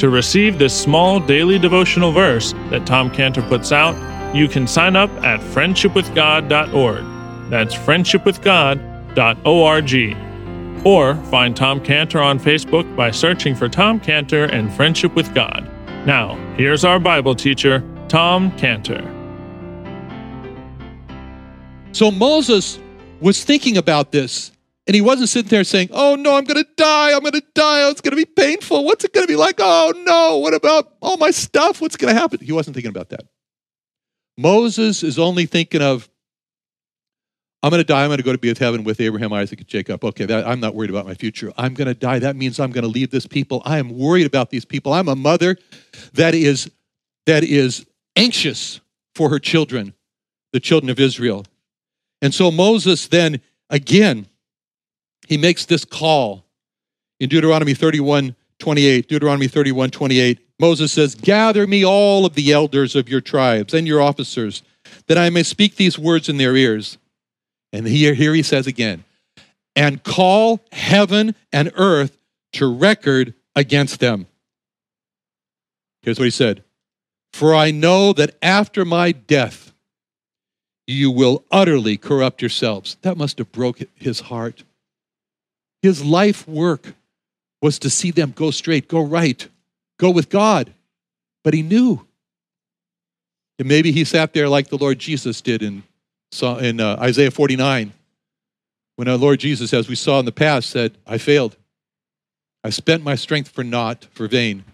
To receive this small daily devotional verse that Tom Cantor puts out, you can sign up at friendshipwithgod.org. That's friendshipwithgod.org. Or find Tom Cantor on Facebook by searching for Tom Cantor and Friendship with God. Now, here's our Bible teacher, Tom Cantor. So Moses was thinking about this, and he wasn't sitting there saying, Oh no, I'm going to die. I'm going to die. Oh, it's going to be painful. What's it going to be like? Oh no, what about all my stuff? What's going to happen? He wasn't thinking about that. Moses is only thinking of, I'm going to die. I'm going to go to be with heaven with Abraham, Isaac, and Jacob. Okay, that, I'm not worried about my future. I'm going to die. That means I'm going to leave this people. I am worried about these people. I'm a mother that is that is anxious for her children, the children of Israel. And so Moses then again he makes this call in Deuteronomy 31 28. Deuteronomy 31 28. Moses says, Gather me all of the elders of your tribes and your officers, that I may speak these words in their ears. And here, here he says again, and call heaven and earth to record against them. Here's what he said For I know that after my death, you will utterly corrupt yourselves. That must have broke his heart. His life work was to see them go straight, go right, go with God. But he knew. And maybe he sat there like the Lord Jesus did in, in uh, Isaiah 49, when our Lord Jesus, as we saw in the past, said, I failed. I spent my strength for naught, for vain.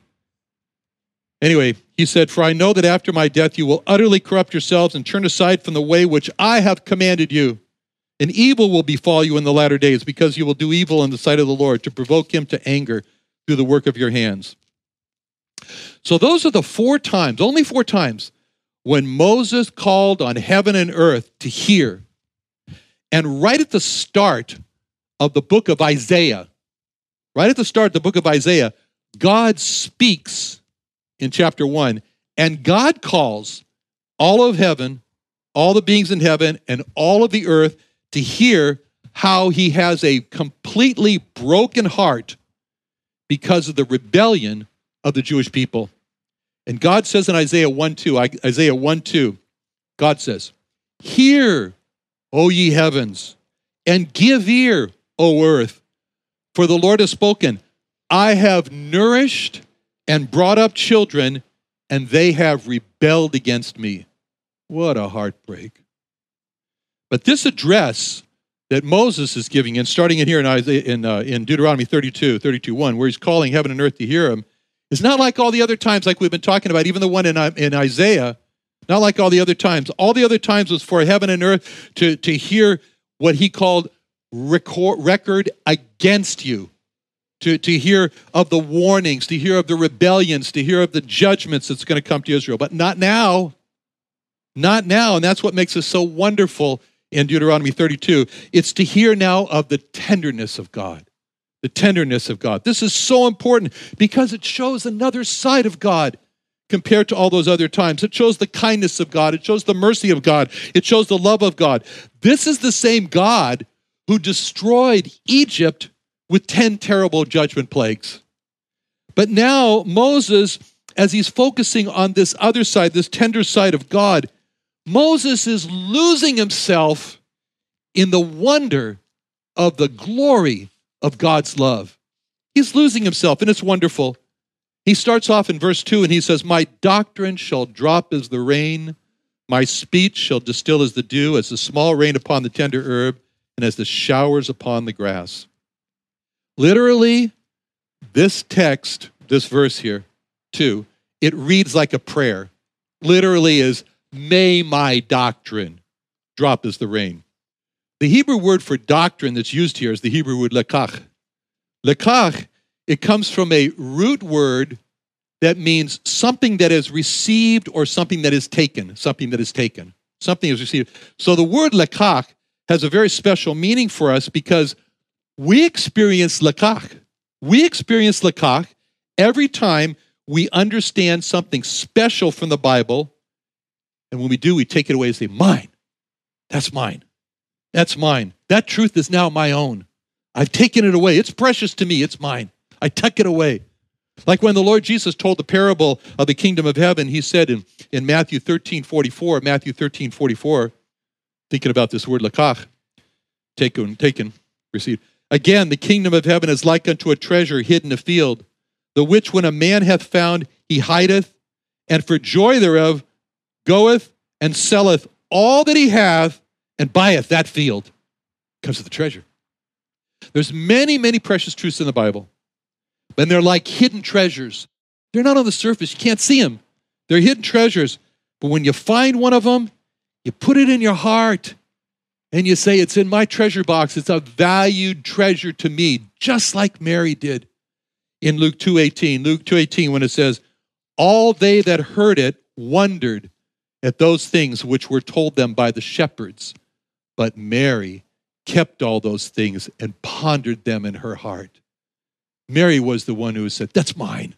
Anyway, he said, For I know that after my death you will utterly corrupt yourselves and turn aside from the way which I have commanded you. And evil will befall you in the latter days, because you will do evil in the sight of the Lord to provoke him to anger through the work of your hands. So, those are the four times, only four times, when Moses called on heaven and earth to hear. And right at the start of the book of Isaiah, right at the start of the book of Isaiah, God speaks in chapter 1, and God calls all of heaven, all the beings in heaven, and all of the earth to hear how he has a completely broken heart because of the rebellion of the Jewish people. And God says in Isaiah 1 2, Isaiah 1 2, God says, Hear, O ye heavens, and give ear, O earth, for the Lord has spoken. I have nourished and brought up children, and they have rebelled against me. What a heartbreak. But this address that Moses is giving, and starting in here in, Isaiah, in, uh, in Deuteronomy 32, 32, 1, where he's calling heaven and earth to hear him, is not like all the other times, like we've been talking about, even the one in, uh, in Isaiah, not like all the other times. All the other times was for heaven and earth to, to hear what he called record, record against you, to, to hear of the warnings, to hear of the rebellions, to hear of the judgments that's going to come to Israel. But not now. Not now. And that's what makes us so wonderful in Deuteronomy 32. It's to hear now of the tenderness of God. The tenderness of God. This is so important because it shows another side of God. compared to all those other times. It shows the kindness of God, it shows the mercy of God, it shows the love of God. This is the same God who destroyed Egypt with 10 terrible judgment plagues. But now, Moses, as he's focusing on this other side, this tender side of God, Moses is losing himself in the wonder of the glory of God's love. He's losing himself, and it's wonderful. He starts off in verse 2 and he says, My doctrine shall drop as the rain, my speech shall distill as the dew, as the small rain upon the tender herb, and as the showers upon the grass. Literally, this text, this verse here, 2, it reads like a prayer. Literally is, May my doctrine drop as the rain. The Hebrew word for doctrine that's used here is the Hebrew word lekach. Lekach it comes from a root word that means something that is received or something that is taken, something that is taken, something is received. So the word lekach has a very special meaning for us because we experience lekach. We experience lekach every time we understand something special from the Bible. And when we do, we take it away and say, Mine. That's mine. That's mine. That truth is now my own. I've taken it away. It's precious to me. It's mine. I tuck it away. Like when the Lord Jesus told the parable of the kingdom of heaven, he said in, in Matthew 13 44, Matthew 13 44, thinking about this word lakach, taken, taken, received. Again, the kingdom of heaven is like unto a treasure hidden in a field, the which when a man hath found, he hideth, and for joy thereof goeth and selleth all that he hath and buyeth that field. Comes to the treasure. There's many, many precious truths in the Bible. And they're like hidden treasures. They're not on the surface, you can't see them. They're hidden treasures. But when you find one of them, you put it in your heart and you say, It's in my treasure box. It's a valued treasure to me, just like Mary did in Luke 2:18. Luke 2:18 when it says, "All they that heard it wondered at those things which were told them by the shepherds, but Mary kept all those things and pondered them in her heart." Mary was the one who said, That's mine.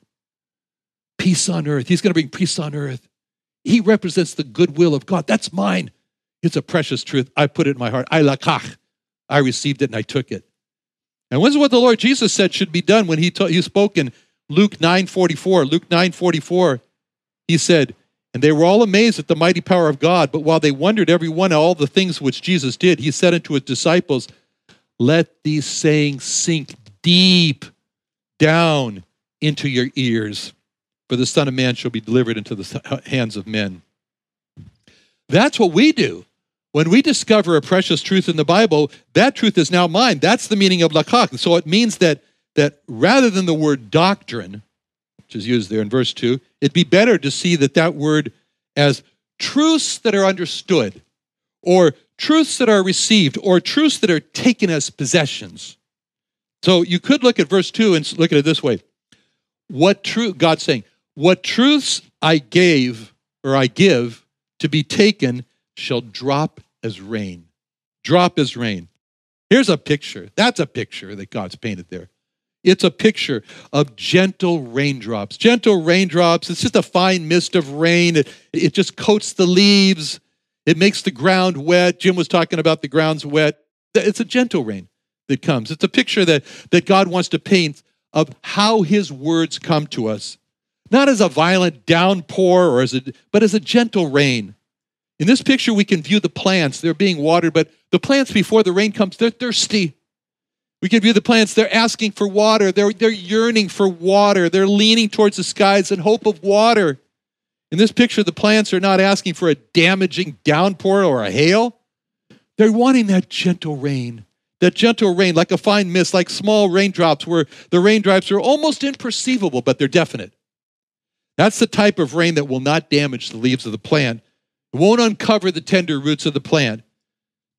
Peace on earth. He's going to bring peace on earth. He represents the goodwill of God. That's mine. It's a precious truth. I put it in my heart. I lakach. I received it and I took it. And this is what the Lord Jesus said should be done when he, ta- he spoke in Luke 9:44. Luke 9:44, he said, And they were all amazed at the mighty power of God. But while they wondered every one all the things which Jesus did, he said unto his disciples, Let these sayings sink deep down into your ears, for the Son of Man shall be delivered into the hands of men. That's what we do. When we discover a precious truth in the Bible, that truth is now mine. That's the meaning of lakach. So it means that, that rather than the word doctrine, which is used there in verse 2, it'd be better to see that that word as truths that are understood, or truths that are received, or truths that are taken as possessions. So you could look at verse 2 and look at it this way. What truth, God's saying, what truths I gave or I give to be taken shall drop as rain. Drop as rain. Here's a picture. That's a picture that God's painted there. It's a picture of gentle raindrops. Gentle raindrops. It's just a fine mist of rain. It, it just coats the leaves. It makes the ground wet. Jim was talking about the ground's wet. It's a gentle rain that comes. It's a picture that, that God wants to paint of how his words come to us, not as a violent downpour or as a, but as a gentle rain. In this picture, we can view the plants. They're being watered, but the plants before the rain comes, they're thirsty. We can view the plants, they're asking for water. They're, they're yearning for water. They're leaning towards the skies in hope of water. In this picture, the plants are not asking for a damaging downpour or a hail. They're wanting that gentle rain that gentle rain, like a fine mist, like small raindrops, where the raindrops are almost imperceivable, but they're definite. That's the type of rain that will not damage the leaves of the plant. It won't uncover the tender roots of the plant.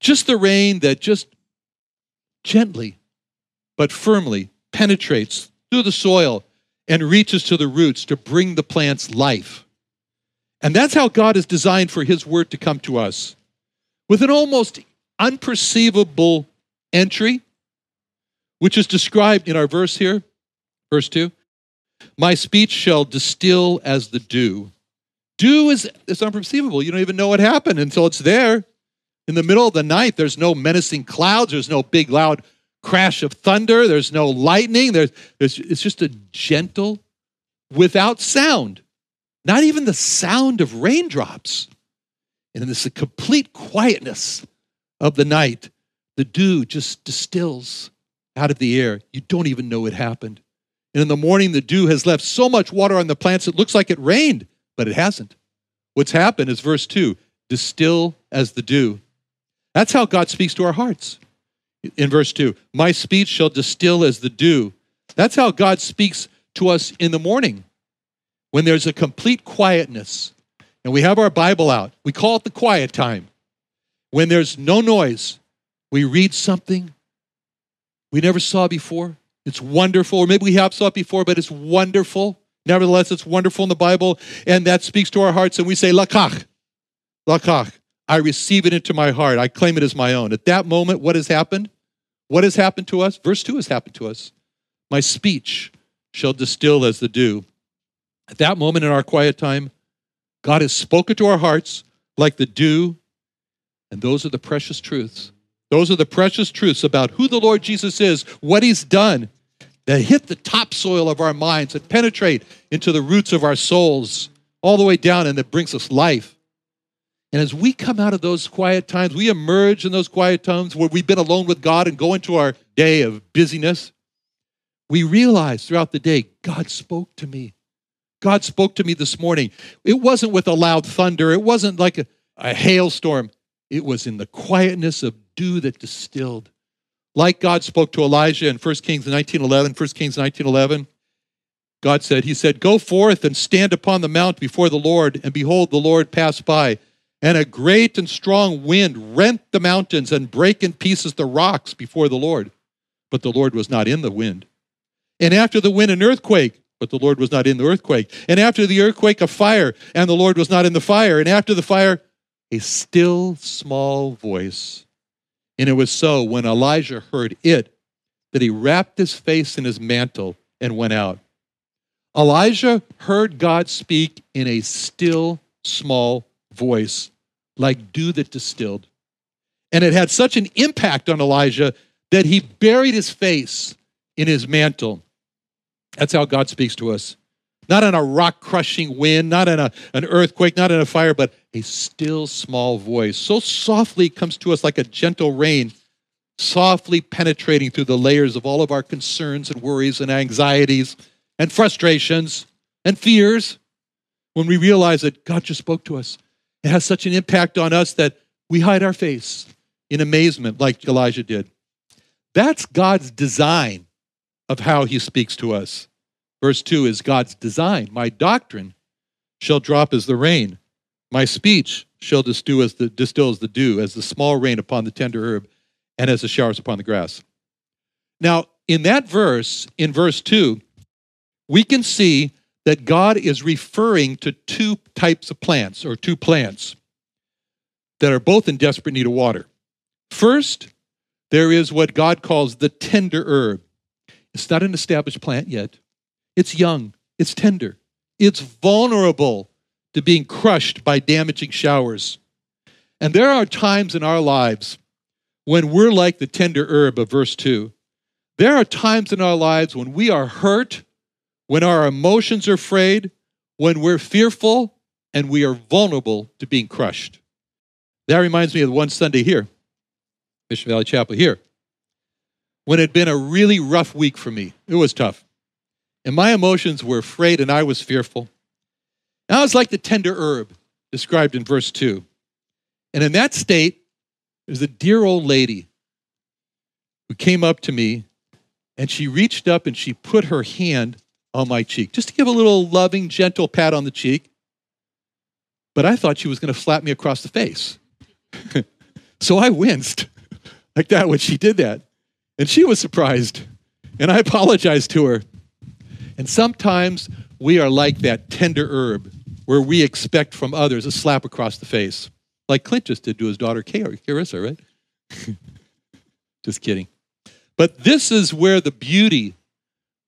Just the rain that just gently but firmly penetrates through the soil and reaches to the roots to bring the plant's life. And that's how God is designed for His word to come to us with an almost unperceivable entry, which is described in our verse here, verse 2. My speech shall distill as the dew. Dew is it's unperceivable. You don't even know what happened until it's there. In the middle of the night, there's no menacing clouds, there's no big loud crash of thunder, there's no lightning. There's, there's it's just a gentle, without sound. Not even the sound of raindrops. And in this complete quietness of the night, the dew just distills out of the air. You don't even know it happened. And in the morning, the dew has left so much water on the plants, it looks like it rained, but it hasn't. What's happened is verse 2 distill as the dew. That's how God speaks to our hearts. In verse 2, my speech shall distill as the dew. That's how God speaks to us in the morning when there's a complete quietness and we have our Bible out. We call it the quiet time. When there's no noise, we read something we never saw before. It's wonderful. Or maybe we have saw it before, but it's wonderful. Nevertheless, it's wonderful in the Bible, and that speaks to our hearts, and we say, Lakach, Lakach. I receive it into my heart. I claim it as my own. At that moment, what has happened? What has happened to us? Verse 2 has happened to us. My speech shall distill as the dew. At that moment in our quiet time, God has spoken to our hearts like the dew, and those are the precious truths. Those are the precious truths about who the Lord Jesus is, what he's done, that hit the topsoil of our minds and penetrate into the roots of our souls, all the way down, and that brings us life. And as we come out of those quiet times, we emerge in those quiet times where we've been alone with God and go into our day of busyness, we realize throughout the day, God spoke to me. God spoke to me this morning. It wasn't with a loud thunder, it wasn't like a, a hailstorm. It was in the quietness of dew that distilled. Like God spoke to Elijah in 1 Kings 19:11, 1 Kings 19:11, God said, He said, Go forth and stand upon the mount before the Lord, and behold, the Lord passed by. And a great and strong wind rent the mountains and brake in pieces the rocks before the Lord. But the Lord was not in the wind. And after the wind, an earthquake, but the Lord was not in the earthquake. And after the earthquake, a fire, and the Lord was not in the fire. And after the fire, a still small voice. And it was so when Elijah heard it that he wrapped his face in his mantle and went out. Elijah heard God speak in a still small voice, like dew that distilled. And it had such an impact on Elijah that he buried his face in his mantle. That's how God speaks to us. Not in a rock crushing wind, not in a, an earthquake, not in a fire, but a still small voice. So softly it comes to us like a gentle rain, softly penetrating through the layers of all of our concerns and worries and anxieties and frustrations and fears when we realize that God just spoke to us. It has such an impact on us that we hide our face in amazement, like Elijah did. That's God's design of how he speaks to us. Verse 2 is God's design. My doctrine shall drop as the rain, my speech shall distill as the, distill as the dew, as the small rain upon the tender herb, and as the showers upon the grass. Now, in that verse, in verse 2, we can see that God is referring to two types of plants or two plants that are both in desperate need of water. First, there is what God calls the tender herb. It's not an established plant yet. It's young, it's tender, it's vulnerable to being crushed by damaging showers. And there are times in our lives when we're like the tender herb of verse 2. There are times in our lives when we are hurt when our emotions are frayed, when we're fearful, and we are vulnerable to being crushed. That reminds me of one Sunday here, Mission Valley Chapel here, when it had been a really rough week for me. It was tough. And my emotions were afraid and I was fearful. And I was like the tender herb described in verse 2. And in that state, there's a dear old lady who came up to me and she reached up and she put her hand on my cheek, just to give a little loving, gentle pat on the cheek. But I thought she was going to slap me across the face. so I winced like that when she did that. And she was surprised. And I apologized to her. And sometimes we are like that tender herb where we expect from others a slap across the face, like Clint just did to his daughter, Carissa, right? just kidding. But this is where the beauty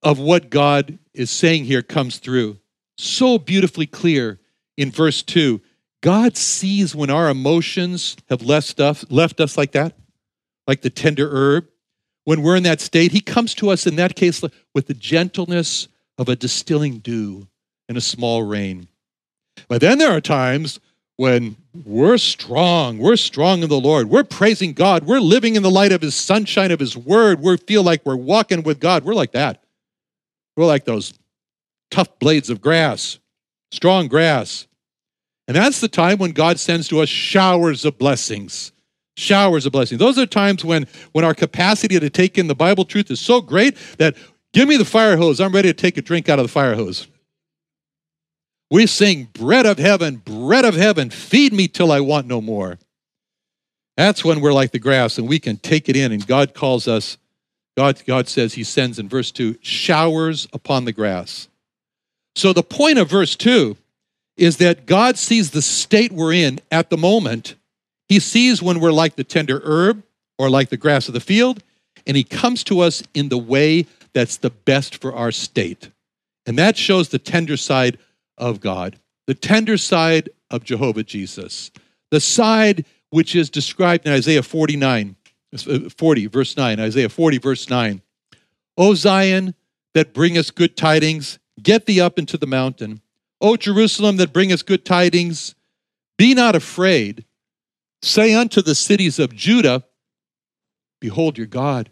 of what God is saying here comes through. So beautifully clear in verse 2. God sees when our emotions have left stuff, left us like that, like the tender herb. When we're in that state, He comes to us in that case with the gentleness of a distilling dew and a small rain. But then there are times when we're strong, we're strong in the Lord, we're praising God, we're living in the light of His sunshine of His word, we feel like we're walking with God. We're like that. We're like those tough blades of grass, strong grass. And that's the time when God sends to us showers of blessings. Showers of blessings. Those are times when, when our capacity to take in the Bible truth is so great that give me the fire hose. I'm ready to take a drink out of the fire hose. We sing, Bread of heaven, bread of heaven, feed me till I want no more. That's when we're like the grass and we can take it in, and God calls us, God, God says, He sends in verse 2, showers upon the grass. So the point of verse 2 is that God sees the state we're in at the moment. He sees when we're like the tender herb or like the grass of the field, and He comes to us in the way that's the best for our state. And that shows the tender side of God, the tender side of Jehovah Jesus, the side which is described in Isaiah 49, uh, Uh, 40, verse 9. Isaiah 40, verse 9. O Zion, that bringest good tidings, get thee up into the mountain. O Jerusalem, that bringest good tidings, be not afraid. Say unto the cities of Judah, Behold your God.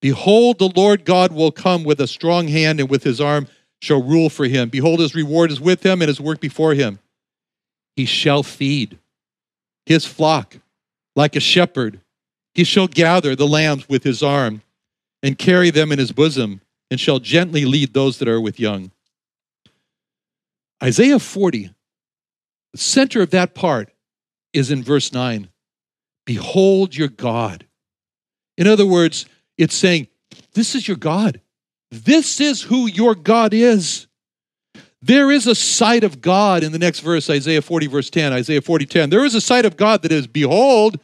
Behold, the Lord God will come with a strong hand and with his arm shall rule for him. Behold, his reward is with him and his work before him. He shall feed his flock like a shepherd. He shall gather the lambs with his arm and carry them in his bosom and shall gently lead those that are with young. Isaiah 40, the center of that part is in verse 9. Behold your God. In other words, it's saying, This is your God. This is who your God is. There is a sight of God in the next verse, Isaiah 40, verse 10. Isaiah 40, 10. There is a sight of God that is, Behold,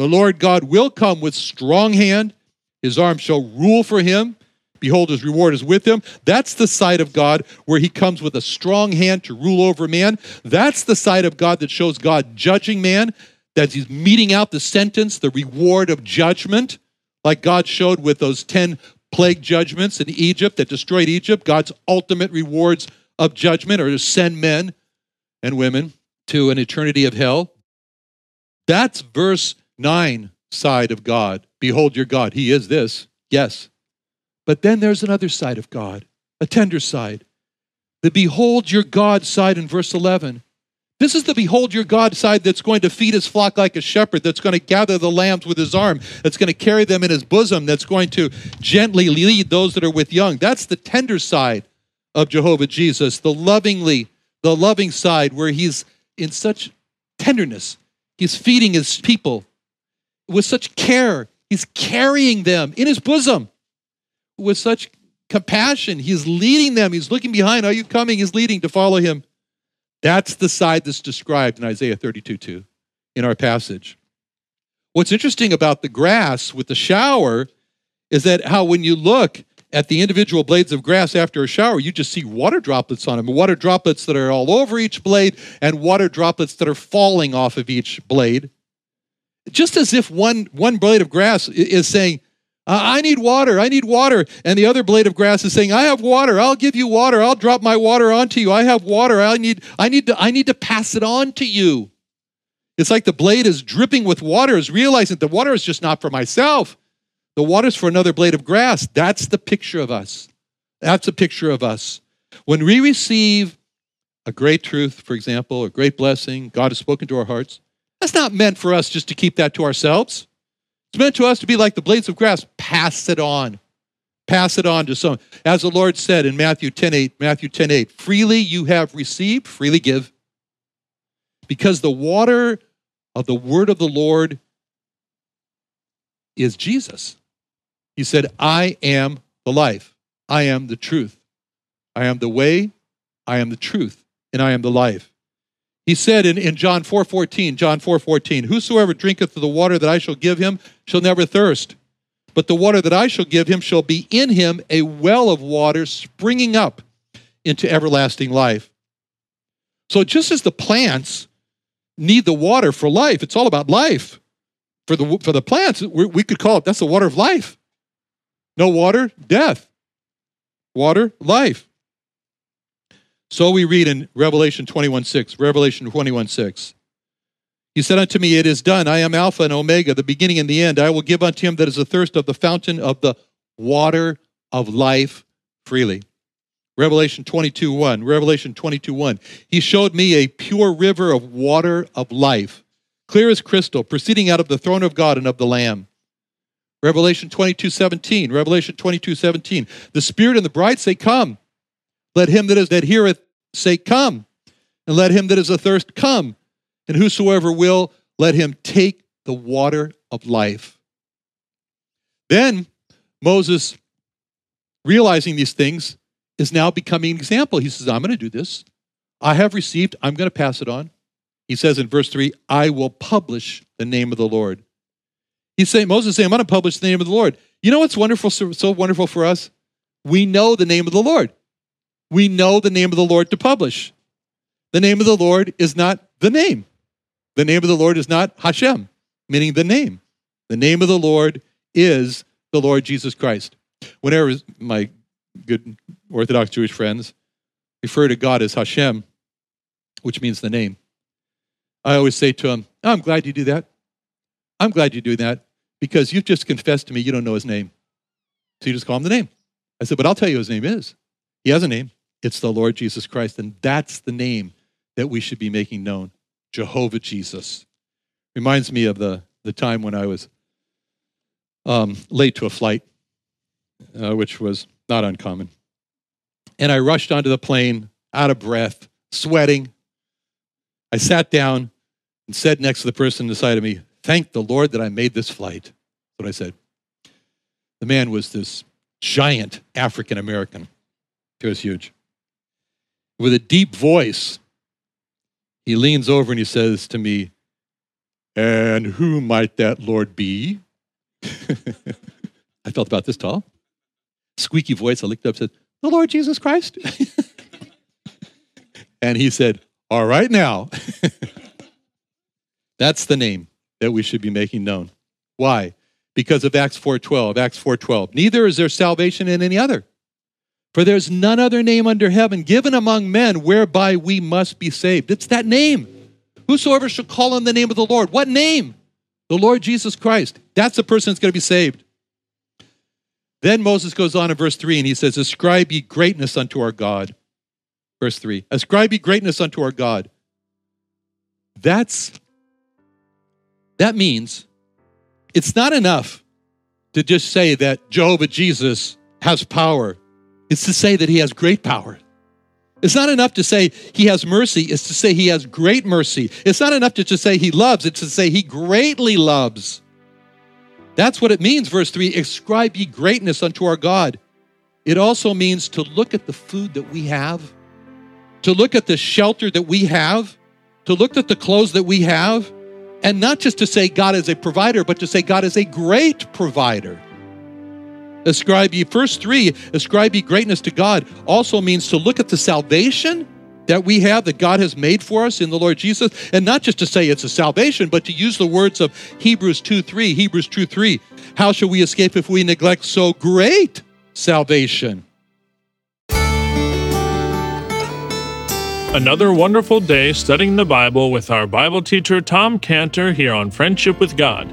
the Lord God will come with strong hand. His arm shall rule for him. Behold, his reward is with him. That's the sight of God where he comes with a strong hand to rule over man. That's the sight of God that shows God judging man, that he's meting out the sentence, the reward of judgment, like God showed with those 10 plague judgments in Egypt that destroyed Egypt, God's ultimate rewards of judgment are to send men and women to an eternity of hell. That's verse 9 side of God. Behold your God. He is this, yes. But then there's another side of God, a tender side. The behold your God side in verse 11. This is the behold your God side that's going to feed his flock like a shepherd, that's going to gather the lambs with his arm, that's going to carry them in his bosom, that's going to gently lead those that are with young. That's the tender side of Jehovah Jesus, the lovingly, the loving side where he's in such tenderness. He's feeding his people with such care. He's carrying them in his bosom with such compassion. He's leading them. He's looking behind. Are you coming? He's leading to follow him. That's the side that's described in Isaiah 32 2 in our passage. What's interesting about the grass with the shower is that how when you look at the individual blades of grass after a shower, you just see water droplets on them, water droplets that are all over each blade, and water droplets that are falling off of each blade. Just as if one, one blade of grass is saying, I need water. I need water. And the other blade of grass is saying, I have water. I'll give you water. I'll drop my water onto you. I have water. I need, I need, to, I need to pass it on to you. It's like the blade is dripping with water, is realizing the water is just not for myself. The water's for another blade of grass. That's the picture of us. That's a picture of us. When we receive a great truth, for example, a great blessing, God has spoken to our hearts, that's not meant for us just to keep that to ourselves. It's meant to us to be like the blades of grass. Pass it on. Pass it on to someone. As the Lord said in Matthew 10 8, Matthew 10 8, freely you have received, freely give. Because the water of the word of the Lord is Jesus. He said, I am the life. I am the truth. I am the way. I am the truth. And I am the life. He said in, in John 4:14, John 4:14, Whosoever drinketh of the water that I shall give him shall never thirst. But the water that I shall give him shall be in him a well of water springing up into everlasting life. So just as the plants need the water for life, it's all about life. For the, for the plants, we could call it that's the water of life. No water, death. Water, life. So we read in Revelation 21 6, Revelation 21 6. He said unto me, It is done. I am Alpha and Omega, the beginning and the end. I will give unto him that is athirst of the fountain of the water of life freely. Revelation 22 1. Revelation 22 1. He showed me a pure river of water of life, clear as crystal, proceeding out of the throne of God and of the Lamb. Revelation 22 17. Revelation 22 17. The Spirit and the bride say, Come. Let him that is that heareth say, Come. And let him that is athirst come and whosoever will, let him take the water of life. Then Moses, realizing these things, is now becoming an example. He says, I'm going to do this. I have received, I'm going to pass it on. He says in verse 3, I will publish the name of the Lord. He's saying, Moses saying, I'm going to publish the name of the Lord. You know what's wonderful, so, so wonderful for us? We know the name of the Lord. We know the name of the Lord to publish. The name of the Lord is not the name. The name of the Lord is not Hashem, meaning the name. The name of the Lord is the Lord Jesus Christ. Whenever my good Orthodox Jewish friends refer to God as Hashem, which means the name, I always say to them, oh, I'm glad you do that. I'm glad you do that because you've just confessed to me you don't know his name. So you just call him the name. I said, but I'll tell you his name is. He has a name. It's the Lord Jesus Christ. And that's the name that we should be making known. Jehovah Jesus. Reminds me of the, the time when I was um, late to a flight, uh, which was not uncommon. And I rushed onto the plane, out of breath, sweating. I sat down and said next to the person beside of me, Thank the Lord that I made this flight. That's what I said. The man was this giant African American. He was huge. With a deep voice, he leans over and he says to me, And who might that Lord be? I felt about this tall. Squeaky voice. I looked up and said, The Lord Jesus Christ. and he said, All right now. That's the name that we should be making known. Why? Because of Acts 4:12. Acts 4:12. Neither is there salvation in any other. For there's none other name under heaven given among men whereby we must be saved. It's that name. Whosoever shall call on the name of the Lord. What name? The Lord Jesus Christ. That's the person that's going to be saved. Then Moses goes on in verse 3 and he says, Ascribe ye greatness unto our God. Verse 3 Ascribe ye greatness unto our God. That's, that means it's not enough to just say that Jehovah Jesus has power it's to say that he has great power. It's not enough to say he has mercy, it's to say he has great mercy. It's not enough to just say he loves, it's to say he greatly loves. That's what it means, verse 3 ascribe ye greatness unto our God. It also means to look at the food that we have, to look at the shelter that we have, to look at the clothes that we have, and not just to say God is a provider, but to say God is a great provider. Ascribe ye, first three, ascribe ye greatness to God, also means to look at the salvation that we have that God has made for us in the Lord Jesus, and not just to say it's a salvation, but to use the words of Hebrews 2 3. Hebrews 2 3. How shall we escape if we neglect so great salvation? Another wonderful day studying the Bible with our Bible teacher Tom Cantor here on Friendship with God.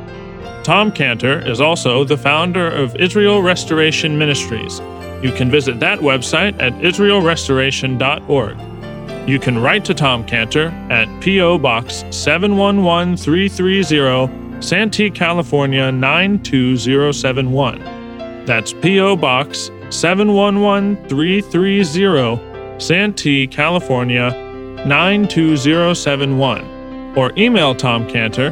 Tom Cantor is also the founder of Israel Restoration Ministries. You can visit that website at israelrestoration.org. You can write to Tom Cantor at P.O. Box 711330, Santee, California 92071. That's P.O. Box 711330, Santee, California 92071. Or email Tom Cantor